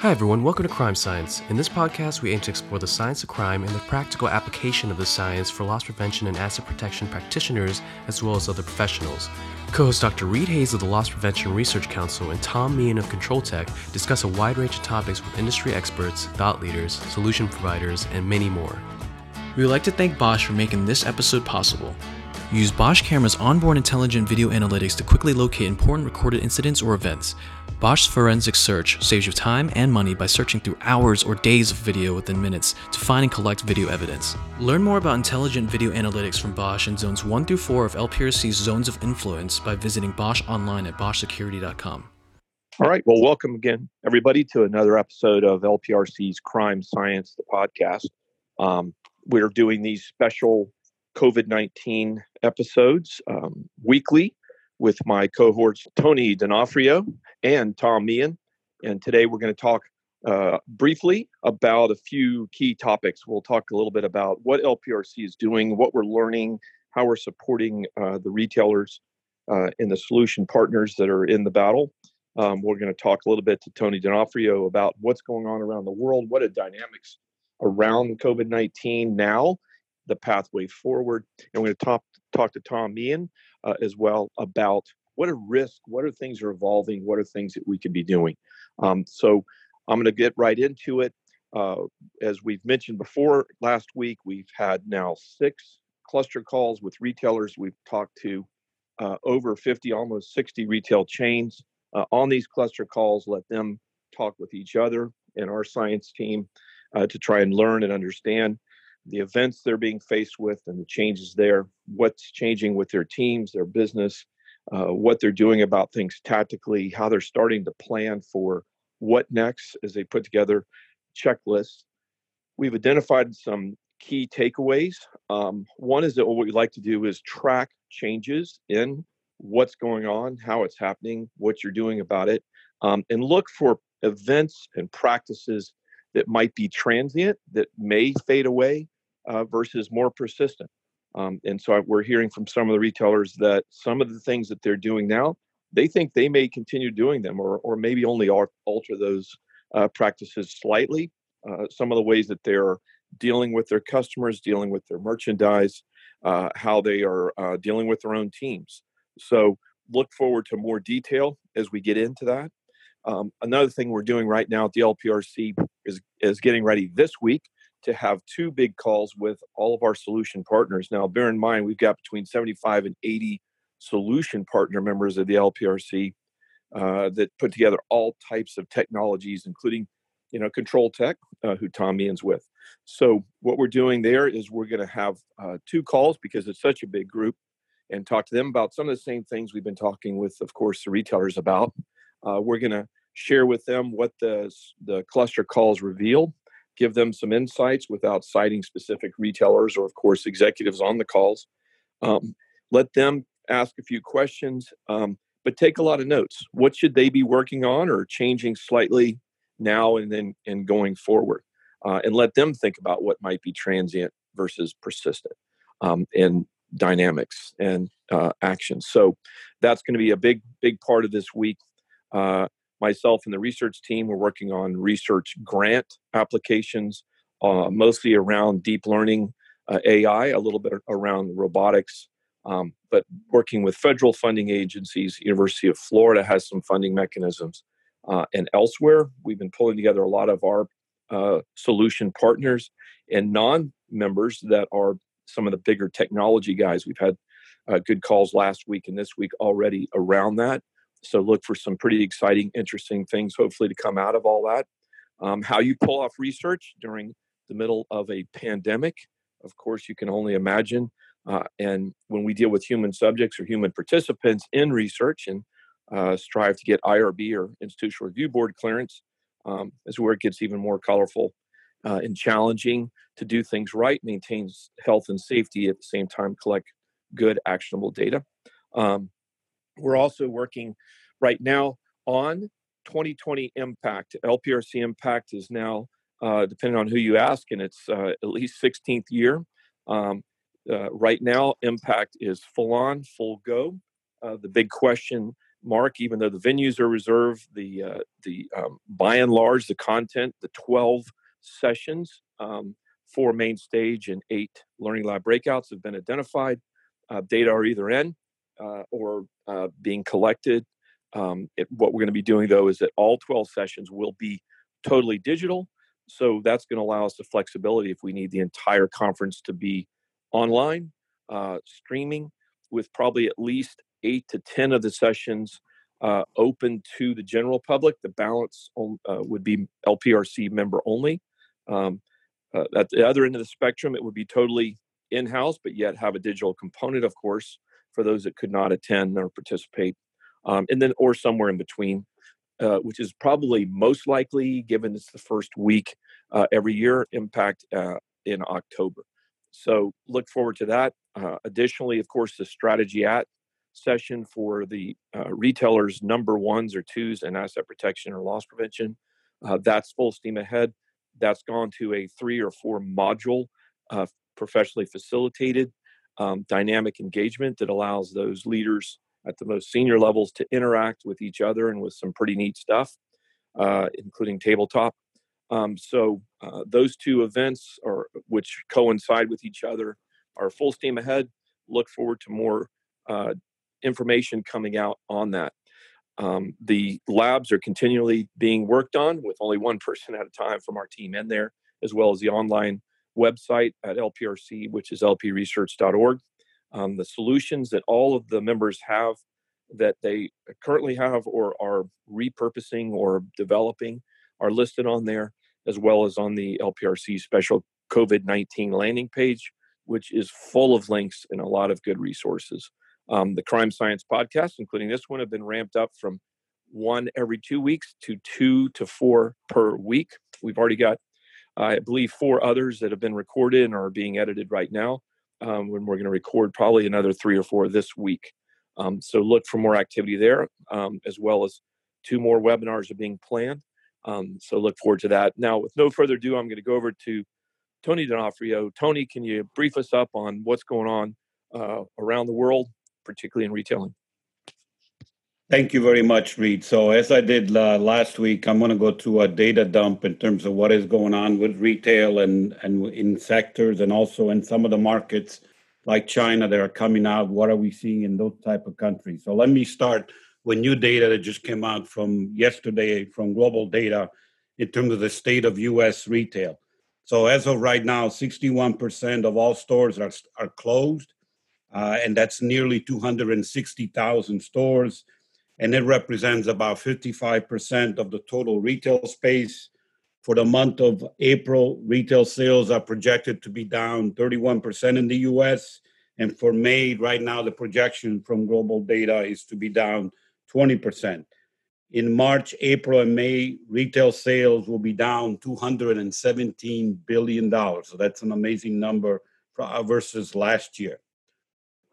Hi, everyone. Welcome to Crime Science. In this podcast, we aim to explore the science of crime and the practical application of the science for loss prevention and asset protection practitioners, as well as other professionals. Co host Dr. Read Hayes of the Loss Prevention Research Council and Tom Meehan of ControlTek discuss a wide range of topics with industry experts, thought leaders, solution providers, and many more. We would like to thank Bosch for making this episode possible. Use Bosch Camera's onboard intelligent video analytics to quickly locate important recorded incidents or events. Bosch's forensic search saves you time and money by searching through hours or days of video within minutes to find and collect video evidence. Learn more about intelligent video analytics from Bosch in zones 1 through 4 of LPRC's zones of influence by visiting Bosch online at boschsecurity.com. All right. Well, welcome again, everybody, to another episode of LPRC's Crime Science, the podcast. Um, we're doing these special COVID 19 episodes um, weekly with my cohorts Tony D'Onofrio and Tom Meehan. And today we're going to talk uh, briefly about a few key topics. We'll talk a little bit about what LPRC is doing, what we're learning, how we're supporting uh, the retailers uh, and the solution partners that are in the battle. Um, we're going to talk a little bit to Tony D'Onofrio about what's going on around the world, what are dynamics around COVID 19 now, the pathway forward. And we're going to talk, talk to Tom Meehan uh, as well about what are risks, what are things are evolving, what are things that we could be doing. Um, so I'm going to get right into it. Uh, as we've mentioned before, last week we've had now six cluster calls with retailers. We've talked to uh, over 50, almost 60 retail chains uh, on these cluster calls. Let them talk with each other and our science team uh, to try and learn and understand the events they're being faced with and the changes there, what's changing with their teams, their business, uh, what they're doing about things tactically, how they're starting to plan for what next as they put together checklists. We've identified some key takeaways. Um, one is that what we like to do is track changes in what's going on, how it's happening, what you're doing about it, um, and look for events and practices that might be transient, that may fade away, uh, versus more persistent. Um, and so we're hearing from some of the retailers that some of the things that they're doing now, they think they may continue doing them or, or maybe only alter those uh, practices slightly. Uh, some of the ways that they're dealing with their customers, dealing with their merchandise, uh, how they are uh, dealing with their own teams. So look forward to more detail as we get into that. Um, another thing we're doing right now at the LPRC is, is getting ready this week to have two big calls with all of our solution partners. Now, bear in mind, we've got between 75 and 80 solution partner members of the LPRC uh, that put together all types of technologies, including, you know, ControlTek, uh, who Tom Meehan's with. So what we're doing there is we're going to have uh, two calls because it's such a big group, and talk to them about some of the same things we've been talking with, of course, the retailers about. Uh, we're going to share with them what the the cluster calls revealed give them some insights without citing specific retailers or, of course, executives on the calls. Um, let them ask a few questions, um, but take a lot of notes. What should they be working on or changing slightly now and then and going forward? Uh, and let them think about what might be transient versus persistent um, and dynamics and uh, actions. So that's going to be a big, big part of this week. Uh, myself and the research team were working on research grant applications, uh, mostly around deep learning uh, AI, a little bit around robotics, um, but working with federal funding agencies. University of Florida has some funding mechanisms, uh, and elsewhere we've been pulling together a lot of our uh, solution partners and non-members that are some of the bigger technology guys. We've had uh, good calls last week and this week already around that. So look for some pretty exciting, interesting things, hopefully, to come out of all that. Um, how you pull off research during the middle of a pandemic, of course, you can only imagine. Uh, and when we deal with human subjects or human participants in research and uh, strive to get IRB or Institutional Review Board clearance, um, is where it gets even more colorful uh, and challenging to do things right, maintains health and safety at the same time, collect good, actionable data. Um, we're also working right now on 2020 impact. LPRC impact is now, uh, depending on who you ask, and it's uh, at least 16th year. Um, uh, right now, impact is full on, full go. Uh, the big question mark. Even though the venues are reserved, the uh, the um, by and large the content, the 12 sessions, um, four main stage and eight learning lab breakouts have been identified. Uh, data are either in uh, or uh, being collected. Um, it, what we're going to be doing though is that all 12 sessions will be totally digital. So that's going to allow us the flexibility if we need the entire conference to be online, uh, streaming, with probably at least eight to 10 of the sessions uh, open to the general public. The balance on, uh, would be LPRC member only. Um, uh, at the other end of the spectrum, it would be totally in house, but yet have a digital component, of course, for those that could not attend or participate. Um, and then, or somewhere in between, uh, which is probably most likely, given it's the first week uh, every year, impact uh, in October. So look forward to that. Uh, additionally, of course, the strategy at session for the uh, retailers number ones or twos in asset protection or loss prevention. That's full steam ahead. That's gone to a three or four module professionally facilitated um, dynamic engagement that allows those leaders at the most senior levels to interact with each other and with some pretty neat stuff, uh, including tabletop. Um, so uh, those two events, are, which coincide with each other, are full steam ahead. Look forward to more uh, information coming out on that. Um, the labs are continually being worked on with only one person at a time from our team in there, as well as the online website at LPRC, which is lpresearch.org. Um, the solutions that all of the members have that they currently have or are repurposing or developing are listed on there, as well as on the LPRC special COVID 19 landing page, which is full of links and a lot of good resources. Um, the Crime Science podcast, including this one, have been ramped up from one every two weeks to two to four per week. We've already got, I believe, four others that have been recorded and are being edited right now. Um, when we're going to record probably another three or four this week. Um, so look for more activity there, um, as well as two more webinars are being planned. Um, so look forward to that. Now, with no further ado, I'm going to go over to Tony D'Onofrio. Tony, can you brief us up on what's going on uh, around the world particularly in retailing. Thank you very much, Read. So, as I did uh, last week, I'm going to go to a data dump in terms of what is going on with retail and, and in sectors and also in some of the markets like China that are coming out. What are we seeing in those type of countries? So, let me start with new data that just came out from yesterday from GlobalData in terms of the state of U.S. retail. So, as of right now, 61% of all stores are, are closed uh, and that's nearly 260,000 stores. And it represents about 55% of the total retail space. For the month of April, retail sales are projected to be down 31% in the US. And for May, right now, the projection from GlobalData is to be down 20%. In March, April, and May, retail sales will be down $217 billion. So that's an amazing number uh, versus last year.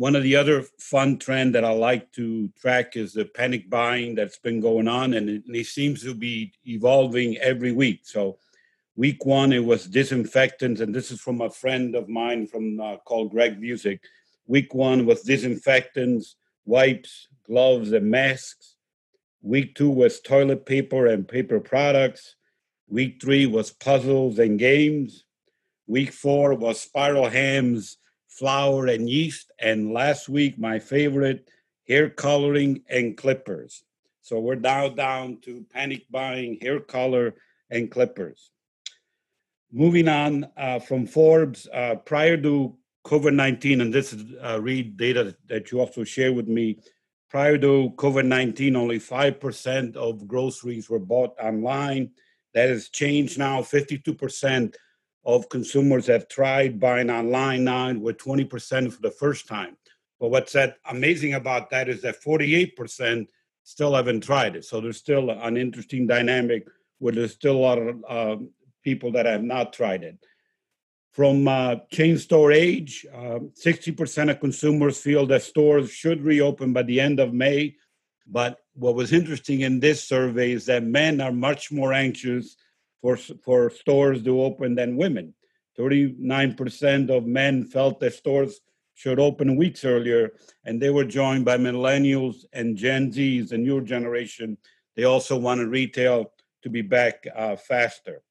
One of the other fun trend that I like to track is the panic buying that's been going on, and it, it seems to be evolving every week. So, week one it was disinfectants, and this is from a friend of mine from uh, called Greg Music. Week one was disinfectants, wipes, gloves, and masks. Week two was toilet paper and paper products. Week three was puzzles and games. Week four was spiral hams flour and yeast. And last week, my favorite, hair coloring and clippers. So we're now down to panic buying, hair color, and clippers. Moving on uh, from Forbes, uh, prior to COVID 19, and this is uh, read data that you also share with me. Prior to COVID 19, only 5% of groceries were bought online. That has changed now. 52% of consumers have tried buying online now with 20% for the first time. But what's that amazing about that is that 48% still haven't tried it. So there's still an interesting dynamic where there's still a lot of uh, people that have not tried it. From uh, chain store age, uh, 60% of consumers feel that stores should reopen by the end of May. But what was interesting in this survey is that men are much more anxious for, for stores to open than women. 39% of men felt that stores should open weeks earlier, and they were joined by millennials and Gen Zs, and your generation. They also wanted retail to be back uh, faster.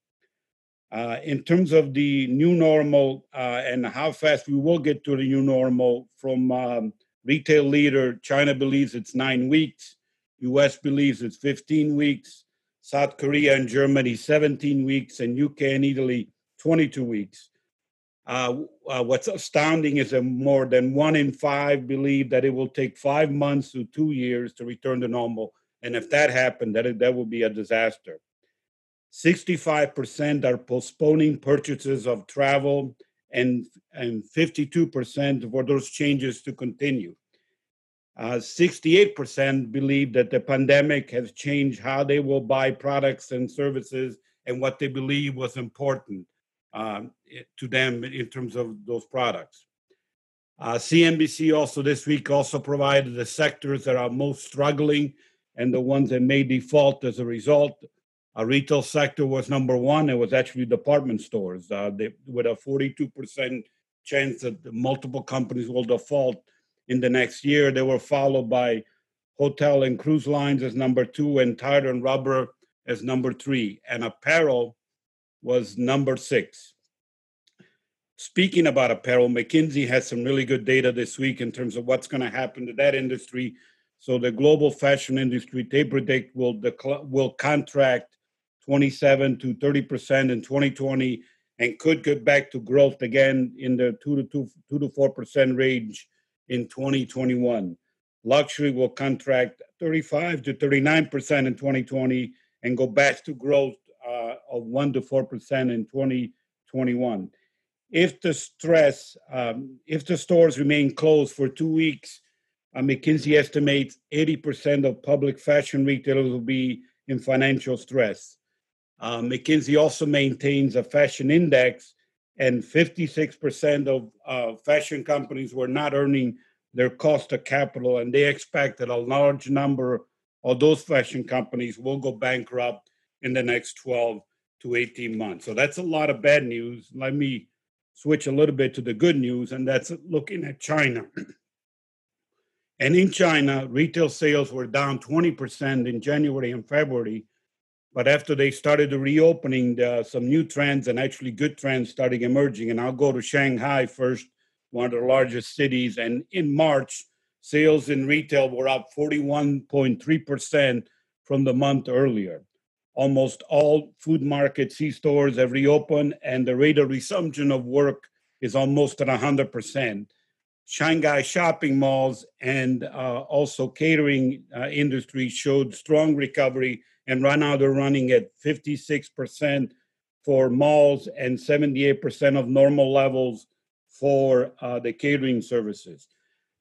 Uh, in terms of the new normal uh, and how fast we will get to the new normal, from um, retail leader, China believes it's nine weeks, US believes it's 15 weeks, South Korea and Germany 17 weeks, and UK and Italy 22 weeks. Uh, uh, what's astounding is that more than one in five believe that it will take five months to two years to return to normal. And if that happened, that, that would be a disaster. 65% are postponing purchases of travel, and, and 52% for those changes to continue. Uh, 68% believe that the pandemic has changed how they will buy products and services and what they believe was important um, to them in terms of those products. Uh, CNBC also this week also provided the sectors that are most struggling and the ones that may default as a result. Our retail sector was number one. It was actually department stores uh, they, with a 42% chance that multiple companies will default in the next year. They were followed by hotel and cruise lines as number two, and tire and rubber as number three, and apparel was number six. Speaking about apparel, McKinsey has some really good data this week in terms of what's going to happen to that industry. So the global fashion industry, they predict will decl- will contract 27 to 30 percent in 2020, and could get back to growth again in the two to two, two to four percent range in 2021. Luxury will contract 35 to 39 percent in 2020 and go back to growth uh, of 1 to 4 percent in 2021. If the stress, um, if the stores remain closed for two weeks, uh, McKinsey estimates 80% of public fashion retailers will be in financial stress. Uh, McKinsey also maintains a fashion index, and 56% of uh, fashion companies were not earning their cost of capital, and they expect that a large number of those fashion companies will go bankrupt in the next 12 to 18 months. So that's a lot of bad news. Let me switch a little bit to the good news, and that's looking at China. and in China, retail sales were down 20% in January and February. But after they started the reopening, uh, some new trends and actually good trends starting emerging. And I'll go to Shanghai first, one of the largest cities. And in March, sales in retail were up 41.3% from the month earlier almost all food markets, C stores have reopened, and the rate of resumption of work is almost at 100%. Shanghai shopping malls and uh, also catering uh, industry showed strong recovery, and right now they're running at 56% for malls and 78% of normal levels for uh, the catering services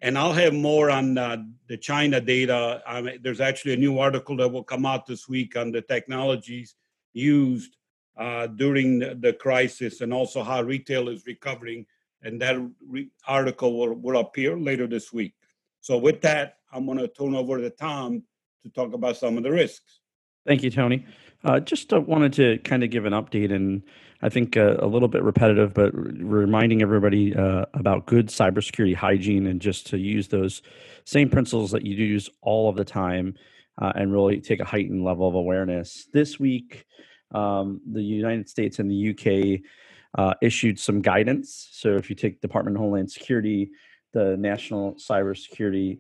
and I'll have more on uh, the China data. I mean, there's actually a new article that will come out this week on the technologies used uh, during the, crisis and also how retail is recovering. And that re- article will, will appear later this week. So, with that, I'm going to turn over to Tom to talk about some of the risks. Thank you, Tony. Uh, just uh, wanted to kind of give an update and I think uh, a little bit repetitive, but reminding everybody uh, about good cybersecurity hygiene and just to use those same principles that you use all of the time uh, and really take a heightened level of awareness. This week, um, the United States and the UK uh, issued some guidance. So if you take Department of Homeland Security, the National Cybersecurity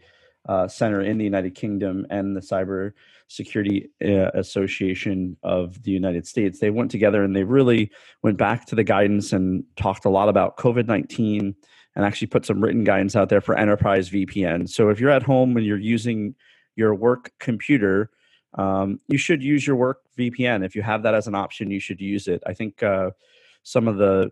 Center in the United Kingdom, and the Cyber Security uh, Association of the United States. They went together and they really went back to the guidance and talked a lot about COVID 19 and actually put some written guidance out there for enterprise VPN. So if you're at home and you're using your work computer, um, you should use your work VPN. If you have that as an option, you should use it. I think uh, some of the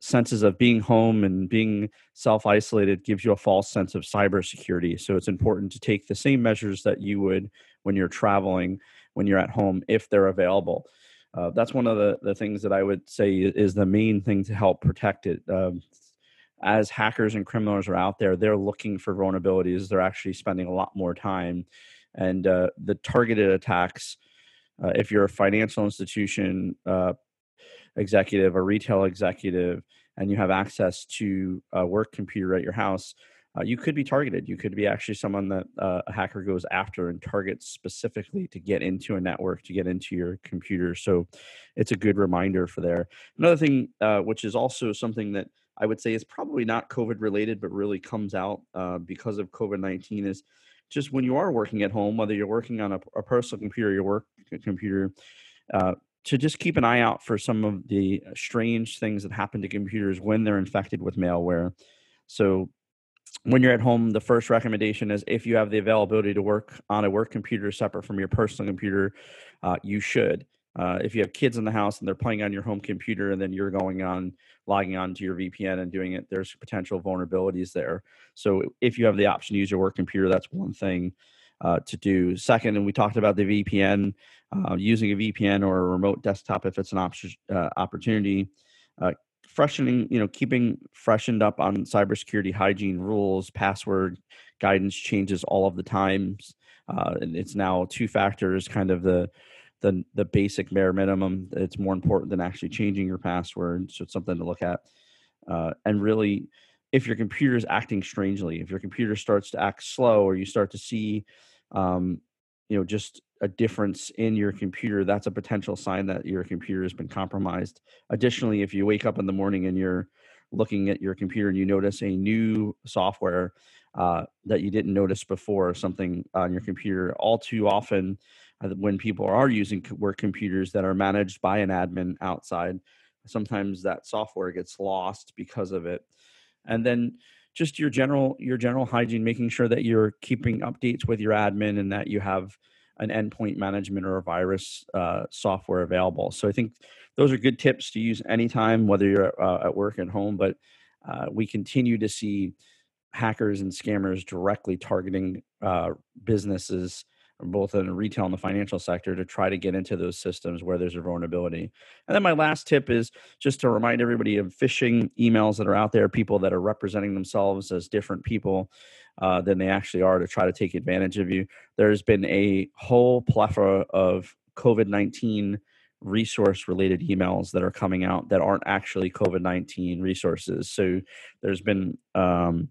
senses of being home and being self isolated gives you a false sense of cybersecurity. So it's important to take the same measures that you would when you're traveling, when you're at home, if they're available. Uh, that's one of the, the things that I would say is the main thing to help protect it. Um, as hackers and criminals are out there, they're looking for vulnerabilities. They're actually spending a lot more time. And uh, the targeted attacks, uh, if you're a financial institution, uh, executive, a retail executive, and you have access to a work computer at your house, uh, you could be targeted. You could be actually someone that uh, a hacker goes after and targets specifically to get into a network, to get into your computer. So it's a good reminder for there. Another thing, uh, which is also something that I would say is probably not COVID related, but really comes out uh, because of COVID 19 is just when you are working at home, whether you're working on a, a personal computer, or your work computer, uh, to just keep an eye out for some of the strange things that happen to computers when they're infected with malware. So when you're at home, the first recommendation is if you have the availability to work on a work computer separate from your personal computer, uh, you should. Uh, if you have kids in the house and they're playing on your home computer and then you're going on logging on to your VPN and doing it, there's potential vulnerabilities there. So if you have the option to use your work computer, that's one thing uh, to do. Second, and we talked about the VPN, uh, using a VPN or a remote desktop if it's an op- uh, opportunity. Uh, freshening, you know, keeping freshened up on cybersecurity hygiene rules, password guidance changes all of the times. Uh, and it's now two factors, kind of the the the basic bare minimum. It's more important than actually changing your password. So it's something to look at. Uh, and really, if your computer is acting strangely, if your computer starts to act slow, or you start to see, um, you know, just a difference in your computer, that's a potential sign that your computer has been compromised. Additionally, if you wake up in the morning and you're looking at your computer and you notice a new software uh, that you didn't notice before, something on your computer, all too often uh, when people are using work computers that are managed by an admin outside, sometimes that software gets lost because of it. And then just your general your general hygiene, making sure that you're keeping updates with your admin and that you have an endpoint management or a virus uh, software available. So I think those are good tips to use anytime, whether you're uh, at work at home. But uh, we continue to see hackers and scammers directly targeting uh, businesses both in the retail and the financial sector to try to get into those systems where there's a vulnerability. And then my last tip is just to remind everybody of phishing emails that are out there, people that are representing themselves as different people uh, than they actually are to try to take advantage of you. There's been a whole plethora of COVID 19 resource related emails that are coming out that aren't actually COVID 19 resources. So there's been um,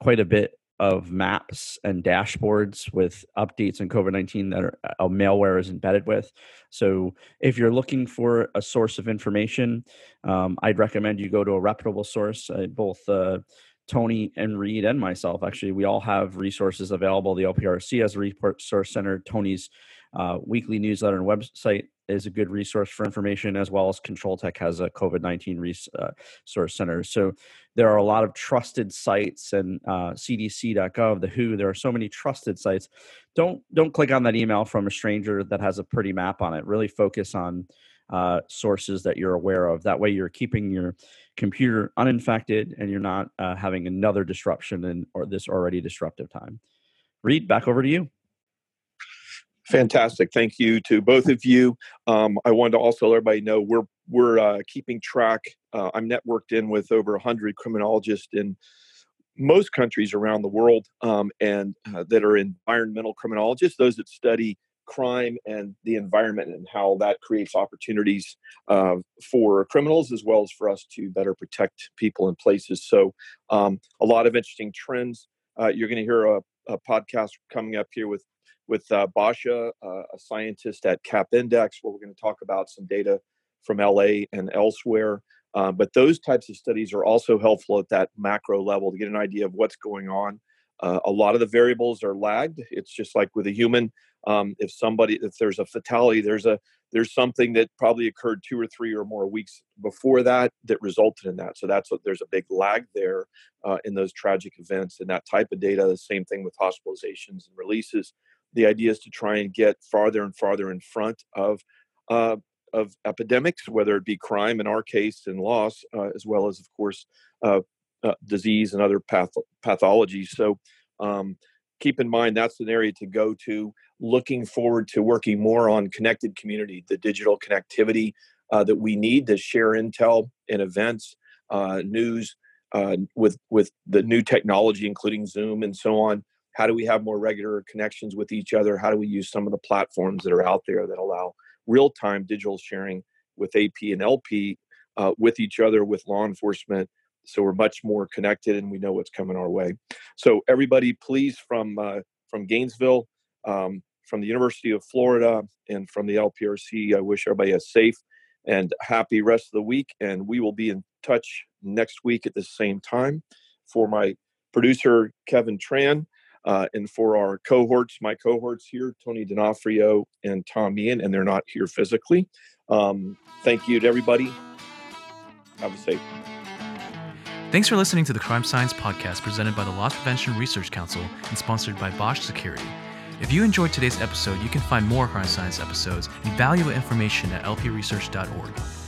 quite a bit of maps and dashboards with updates on COVID 19 that are, uh, malware is embedded with. So, if you're looking for a source of information, um, I'd recommend you go to a reputable source. Uh, both uh, Tony and Read and myself, actually, we all have resources available. The LPRC has a resource center. Tony's uh, weekly newsletter and website is a good resource for information, as well as ControlTek has a COVID 19 resource uh, center. So there are a lot of trusted sites and uh, CDC.gov, the WHO. There are so many trusted sites. Don't don't click on that email from a stranger that has a pretty map on it. Really focus on uh, sources that you're aware of. That way, you're keeping your computer uninfected and you're not uh, having another disruption in or this already disruptive time. Read, back over to you. Fantastic. Thank you to both of you. Um, I wanted to also let everybody know we're we're uh, keeping track. Uh, I'm networked in with over 100 criminologists in most countries around the world, um, and uh, that are environmental criminologists, those that study crime and the environment and how that creates opportunities uh, for criminals as well as for us to better protect people and places. So, um, a lot of interesting trends. Uh, you're going to hear a, a podcast coming up here with with uh, Basha, uh, a scientist at Cap Index, where we're going to talk about some data from LA and elsewhere. Uh, but those types of studies are also helpful at that macro level to get an idea of what's going on. Uh, a lot of the variables are lagged. It's just like with a human. Um, if somebody, if there's a fatality, there's a there's something that probably occurred two or three or more weeks before that that resulted in that. So that's what there's a big lag there uh, in those tragic events and that type of data. The same thing with hospitalizations and releases the idea is to try and get farther and farther in front of uh, of epidemics, whether it be crime in our case and loss, uh, as well as, of course, uh, uh disease and other path- pathologies. So um, keep in mind that's an area to go to. Looking forward to working more on connected community, the digital connectivity uh, that we need to share intel and events, uh, news. with with the new technology, including Zoom and so on, how do we have more regular connections with each other how do we use some of the platforms that are out there that allow real-time digital sharing with ap and lp uh, with each other, with law enforcement. So we're much more connected, and we know what's coming our way. So everybody, please from uh, from Gainesville, um, from the University of Florida, and from the LPRC, I wish everybody a safe and happy rest of the week. And we will be in touch next week at the same time. For my producer Kevin Tran. Uh, and for our cohorts, my cohorts here, Tony D'Onofrio and Tom Meehan, and they're not here physically. Um, thank you to everybody. Have a safe. Thanks for listening to the Crime Science Podcast presented by the Loss Prevention Research Council and sponsored by Bosch Security. If you enjoyed today's episode, you can find more Crime Science episodes and valuable information at lpresearch.org.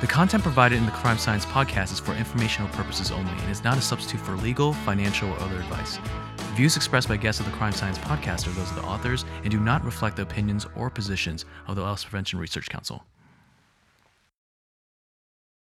The content provided in the Crime Science podcast is for informational purposes only and is not a substitute for legal, financial, or other advice. The views expressed by guests of the Crime Science podcast are those of the authors and do not reflect the opinions or positions of the Loss Prevention Research Council.